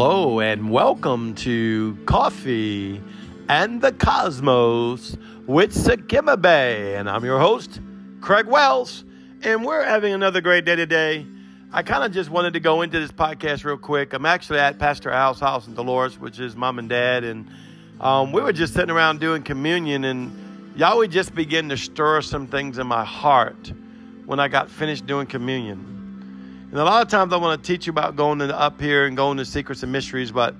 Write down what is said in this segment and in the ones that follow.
Hello, and welcome to Coffee and the Cosmos with Sakima Bay. And I'm your host, Craig Wells, and we're having another great day today. I kind of just wanted to go into this podcast real quick. I'm actually at Pastor Al's house in Dolores, which is mom and dad, and um, we were just sitting around doing communion, and Yahweh just began to stir some things in my heart when I got finished doing communion. And a lot of times I want to teach you about going into up here and going to secrets and mysteries, but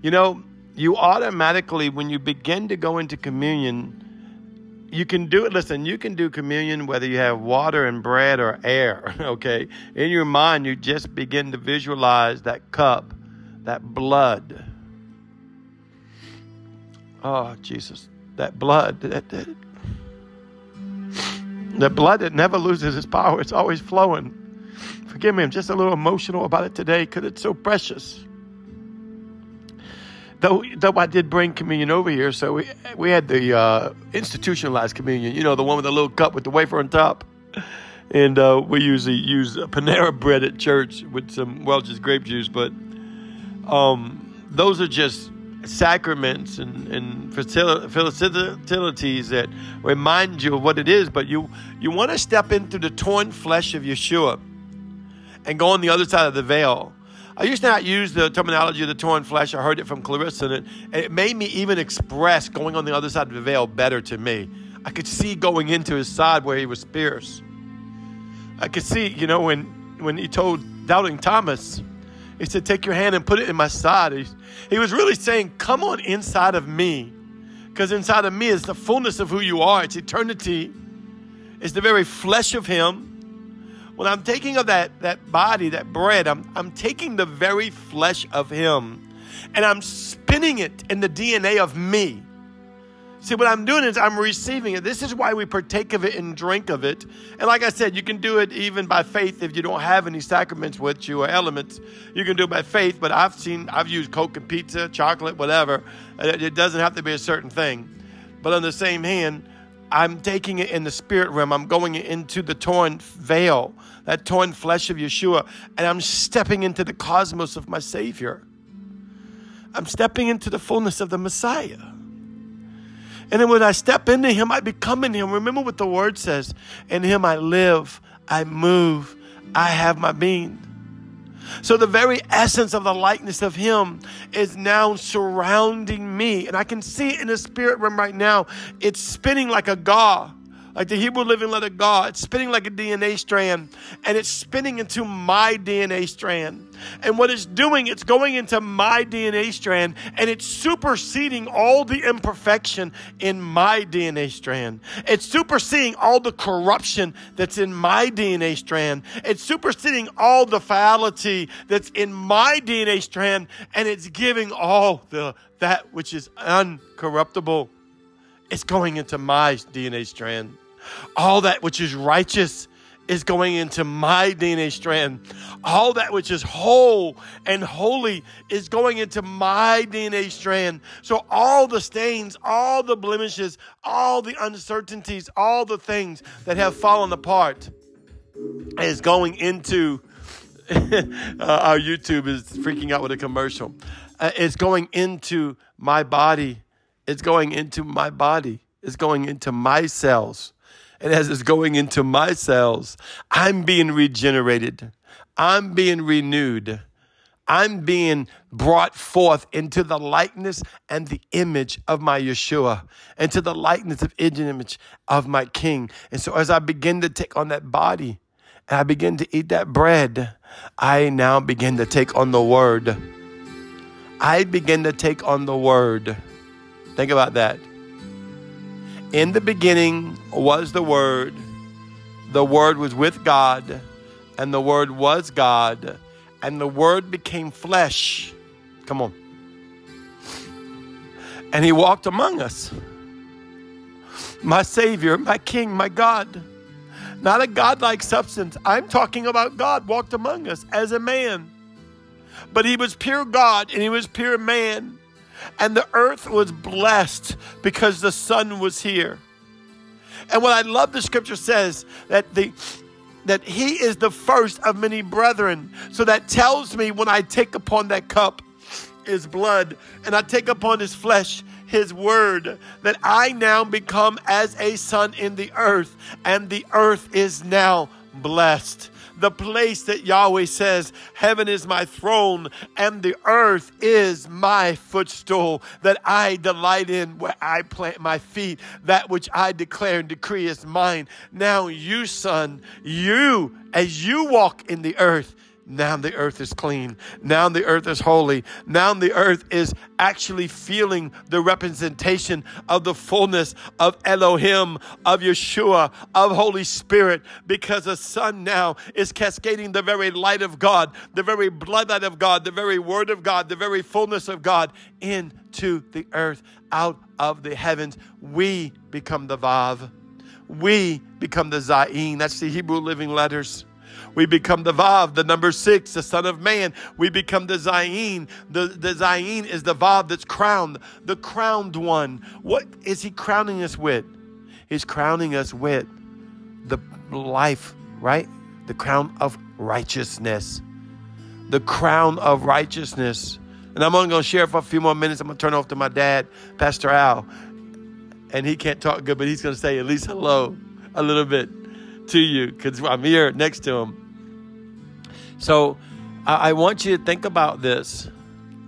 you know, you automatically, when you begin to go into communion, you can do it. Listen, you can do communion whether you have water and bread or air, okay? In your mind, you just begin to visualize that cup, that blood. Oh, Jesus, that blood, that, that, that blood that never loses its power, it's always flowing. Forgive me, I'm just a little emotional about it today because it's so precious. Though, though I did bring communion over here, so we, we had the uh, institutionalized communion, you know, the one with the little cup with the wafer on top. And uh, we usually use Panera bread at church with some Welch's grape juice, but um, those are just sacraments and, and facilities that remind you of what it is, but you, you want to step into the torn flesh of Yeshua and go on the other side of the veil. I used to not use the terminology of the torn flesh. I heard it from Clarissa, and it, it made me even express going on the other side of the veil better to me. I could see going into his side where he was pierced. I could see, you know, when when he told doubting Thomas, he said, "Take your hand and put it in my side." He, he was really saying, "Come on inside of me," because inside of me is the fullness of who you are. It's eternity. It's the very flesh of Him when I'm taking of that, that body, that bread, I'm, I'm taking the very flesh of Him and I'm spinning it in the DNA of me. See, what I'm doing is I'm receiving it. This is why we partake of it and drink of it. And like I said, you can do it even by faith if you don't have any sacraments with you or elements. You can do it by faith, but I've seen, I've used Coke and pizza, chocolate, whatever. It doesn't have to be a certain thing. But on the same hand, I'm taking it in the spirit realm. I'm going into the torn veil, that torn flesh of Yeshua, and I'm stepping into the cosmos of my Savior. I'm stepping into the fullness of the Messiah. And then when I step into Him, I become in Him. Remember what the Word says In Him I live, I move, I have my being. So the very essence of the likeness of Him is now surrounding me. And I can see it in the spirit realm right now. It's spinning like a gauze like the Hebrew living letter God. It's spinning like a DNA strand, and it's spinning into my DNA strand. And what it's doing, it's going into my DNA strand, and it's superseding all the imperfection in my DNA strand. It's superseding all the corruption that's in my DNA strand. It's superseding all the fallacy that's in my DNA strand, and it's giving all the that which is uncorruptible. It's going into my DNA strand. All that which is righteous is going into my DNA strand. All that which is whole and holy is going into my DNA strand. So all the stains, all the blemishes, all the uncertainties, all the things that have fallen apart is going into uh, our YouTube is freaking out with a commercial. Uh, it's going into my body. It's going into my body. It's going into my cells. And as it's going into my cells, I'm being regenerated. I'm being renewed. I'm being brought forth into the likeness and the image of my Yeshua, into the likeness of image of my King. And so as I begin to take on that body and I begin to eat that bread, I now begin to take on the word. I begin to take on the word. Think about that. In the beginning was the Word, the Word was with God, and the Word was God, and the Word became flesh. Come on. And He walked among us. My Savior, my King, my God. Not a God-like substance. I'm talking about God walked among us as a man. But He was pure God and He was pure man and the earth was blessed because the Son was here. And what I love the scripture says that the that he is the first of many brethren. So that tells me when I take upon that cup his blood, and I take upon his flesh his word, that I now become as a son in the earth, and the earth is now blessed. The place that Yahweh says, Heaven is my throne, and the earth is my footstool, that I delight in where I plant my feet, that which I declare and decree is mine. Now, you, son, you, as you walk in the earth, now the earth is clean. Now the earth is holy. Now the earth is actually feeling the representation of the fullness of Elohim, of Yeshua, of Holy Spirit, because the sun now is cascading the very light of God, the very bloodlight of God, the very word of God, the very fullness of God into the earth, out of the heavens. We become the Vav. We become the Zayin. That's the Hebrew living letters. We become the Vav, the number six, the Son of Man. We become the Zayin. The, the Zayin is the Vav that's crowned, the crowned one. What is he crowning us with? He's crowning us with the life, right? The crown of righteousness. The crown of righteousness. And I'm only going to share for a few more minutes. I'm going to turn off to my dad, Pastor Al. And he can't talk good, but he's going to say at least hello a little bit to you because I'm here next to him. So I, want you to think about this.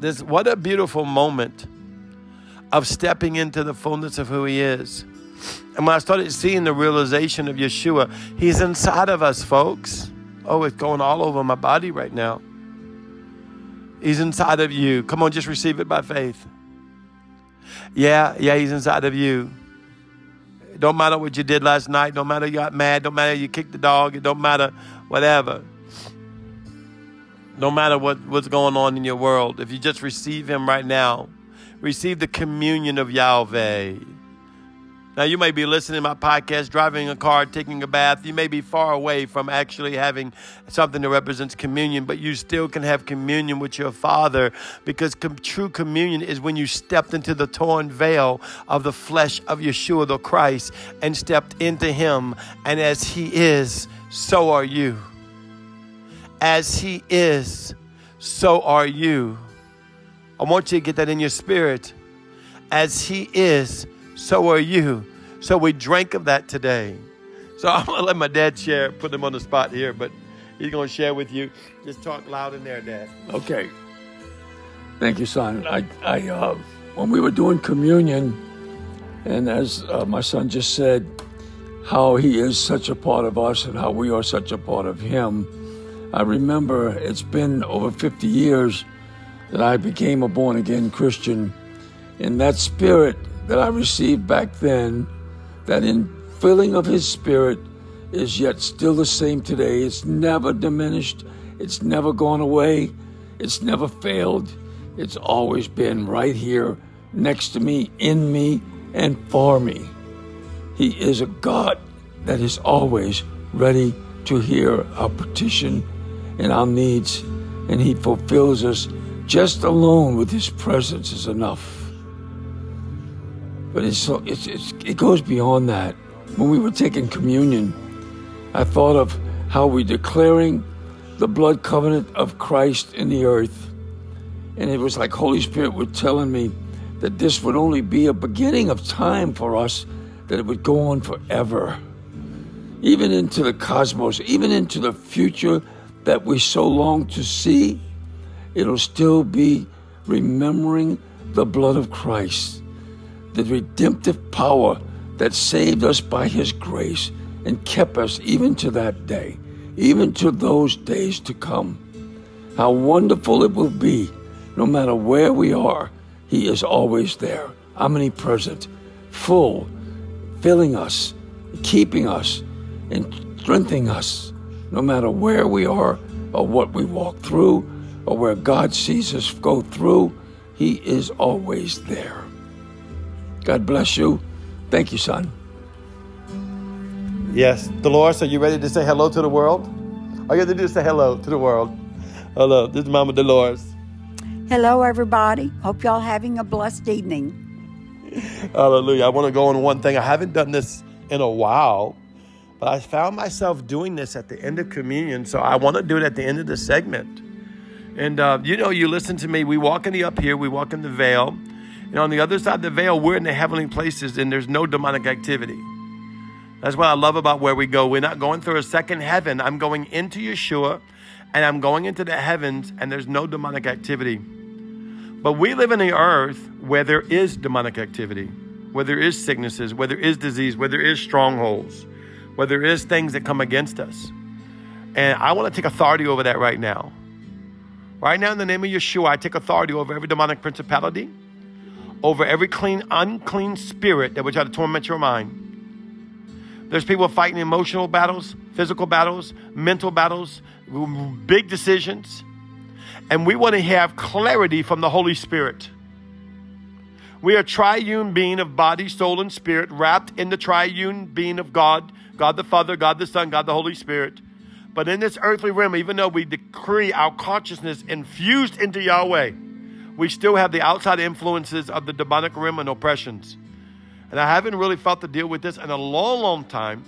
This what a beautiful moment of stepping into the fullness of who he is. And when I started seeing the realization of Yeshua, he's inside of us, folks. Oh, it's going all over my body right now. He's inside of you. Come on, just receive it by faith. Yeah, yeah, he's inside of you. Don't matter what you did last night. Don't matter you got mad. Don't matter you kicked the dog. It don't matter whatever no matter what, what's going on in your world, if you just receive Him right now, receive the communion of Yahweh. Now, you may be listening to my podcast, driving a car, taking a bath. You may be far away from actually having something that represents communion, but you still can have communion with your Father because com- true communion is when you stepped into the torn veil of the flesh of Yeshua the Christ and stepped into Him. And as He is, so are you. As He is, so are you. I want you to get that in your spirit. As He is, so are you. So we drank of that today. So I'm going to let my dad share, put him on the spot here, but he's going to share with you. Just talk loud in there, Dad. Okay. Thank you, son. I, I, uh, when we were doing communion, and as uh, my son just said, how he is such a part of us and how we are such a part of him. I remember it's been over 50 years that I became a born again Christian. In that spirit that I received back then, that in filling of His Spirit is yet still the same today. It's never diminished, it's never gone away, it's never failed. It's always been right here next to me, in me, and for me. He is a God that is always ready to hear our petition and our needs, and He fulfills us just alone with His presence is enough. But it's, it's, it's, it goes beyond that. When we were taking communion, I thought of how we're declaring the blood covenant of Christ in the earth. And it was like Holy Spirit was telling me that this would only be a beginning of time for us, that it would go on forever. Even into the cosmos, even into the future that we so long to see, it'll still be remembering the blood of Christ, the redemptive power that saved us by His grace and kept us even to that day, even to those days to come. How wonderful it will be, no matter where we are, He is always there, omnipresent, full, filling us, keeping us, and strengthening us no matter where we are or what we walk through or where God sees us go through, He is always there. God bless you. Thank you, son. Yes. Dolores, are you ready to say hello to the world? All you have to do is say hello to the world. Hello, this is Mama Dolores. Hello, everybody. Hope y'all having a blessed evening. Hallelujah. I want to go on one thing. I haven't done this in a while, but I found myself doing this at the end of communion, so I want to do it at the end of the segment. And uh, you know, you listen to me. We walk in the up here, we walk in the veil. And on the other side of the veil, we're in the heavenly places and there's no demonic activity. That's what I love about where we go. We're not going through a second heaven. I'm going into Yeshua and I'm going into the heavens and there's no demonic activity. But we live in the earth where there is demonic activity, where there is sicknesses, where there is disease, where there is strongholds, where there is things that come against us. And I want to take authority over that right now. Right now, in the name of Yeshua, I take authority over every demonic principality, over every clean, unclean spirit that would try to torment your mind. There's people fighting emotional battles, physical battles, mental battles, big decisions. And we want to have clarity from the Holy Spirit. We are triune being of body, soul, and spirit, wrapped in the triune being of God, God the Father, God the Son, God the Holy Spirit. But in this earthly realm, even though we decree our consciousness infused into Yahweh, we still have the outside influences of the demonic realm and oppressions. And I haven't really felt to deal with this in a long, long time.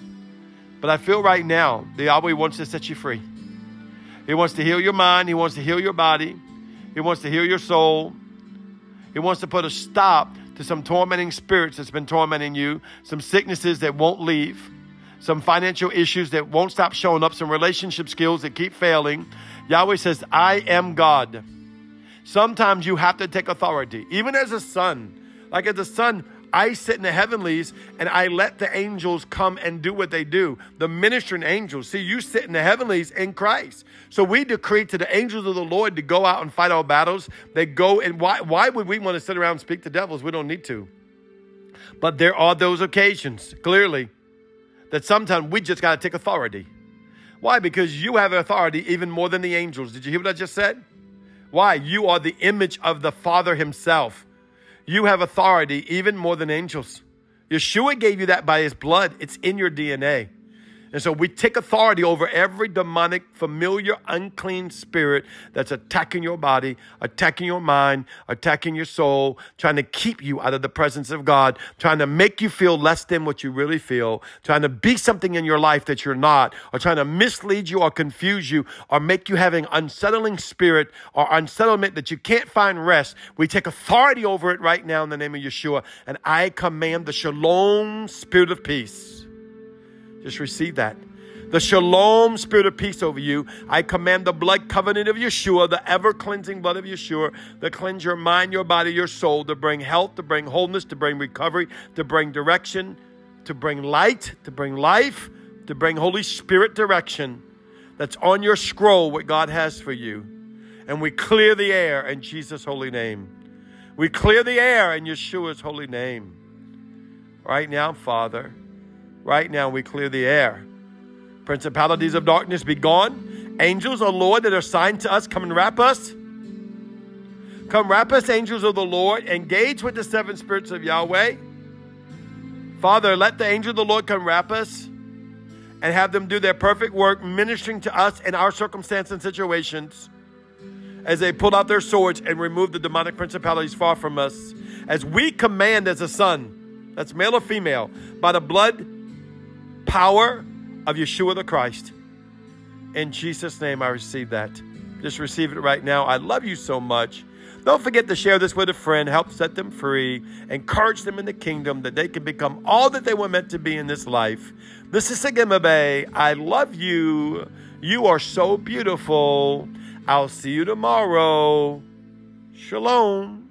But I feel right now the Yahweh wants to set you free. He wants to heal your mind. He wants to heal your body. He wants to heal your soul. He wants to put a stop to some tormenting spirits that's been tormenting you, some sicknesses that won't leave, some financial issues that won't stop showing up, some relationship skills that keep failing. Yahweh says, I am God. Sometimes you have to take authority, even as a son. Like as a son, I sit in the heavenlies and I let the angels come and do what they do. The ministering angels. See, you sit in the heavenlies in Christ. So we decree to the angels of the Lord to go out and fight our battles. They go and why why would we want to sit around and speak to devils? We don't need to. But there are those occasions, clearly, that sometimes we just got to take authority. Why? Because you have authority even more than the angels. Did you hear what I just said? Why? You are the image of the Father Himself. You have authority even more than angels. Yeshua gave you that by his blood. It's in your DNA. And so we take authority over every demonic, familiar, unclean spirit that's attacking your body, attacking your mind, attacking your soul, trying to keep you out of the presence of God, trying to make you feel less than what you really feel, trying to be something in your life that you're not, or trying to mislead you or confuse you or make you having unsettling spirit or unsettlement that you can't find rest. We take authority over it right now in the name of Yeshua. And I command the shalom spirit of peace just receive that. The shalom spirit of peace over you. I command the blood covenant of Yeshua, the ever cleansing blood of Yeshua, to cleanse your mind, your body, your soul, to bring health, to bring wholeness, to bring recovery, to bring direction, to bring light, to bring life, to bring Holy Spirit direction that's on your scroll, what God has for you. And we clear the air in Jesus' holy name. We clear the air in Yeshua's holy name. Right now, Father. Right now, we clear the air. Principalities of darkness be gone. Angels, O Lord, that are assigned to us, come and wrap us. Come wrap us, angels of the Lord. Engage with the seven spirits of Yahweh. Father, let the angel of the Lord come wrap us and have them do their perfect work, ministering to us in our circumstances and situations as they pull out their swords and remove the demonic principalities far from us. As we command as a son, that's male or female, by the blood power of Yeshua the Christ. In Jesus' name, I receive that. Just receive it right now. I love you so much. Don't forget to share this with a friend, help set them free, encourage them in the kingdom that they can become all that they were meant to be in this life. This is Bay. I love you. You are so beautiful. I'll see you tomorrow. Shalom.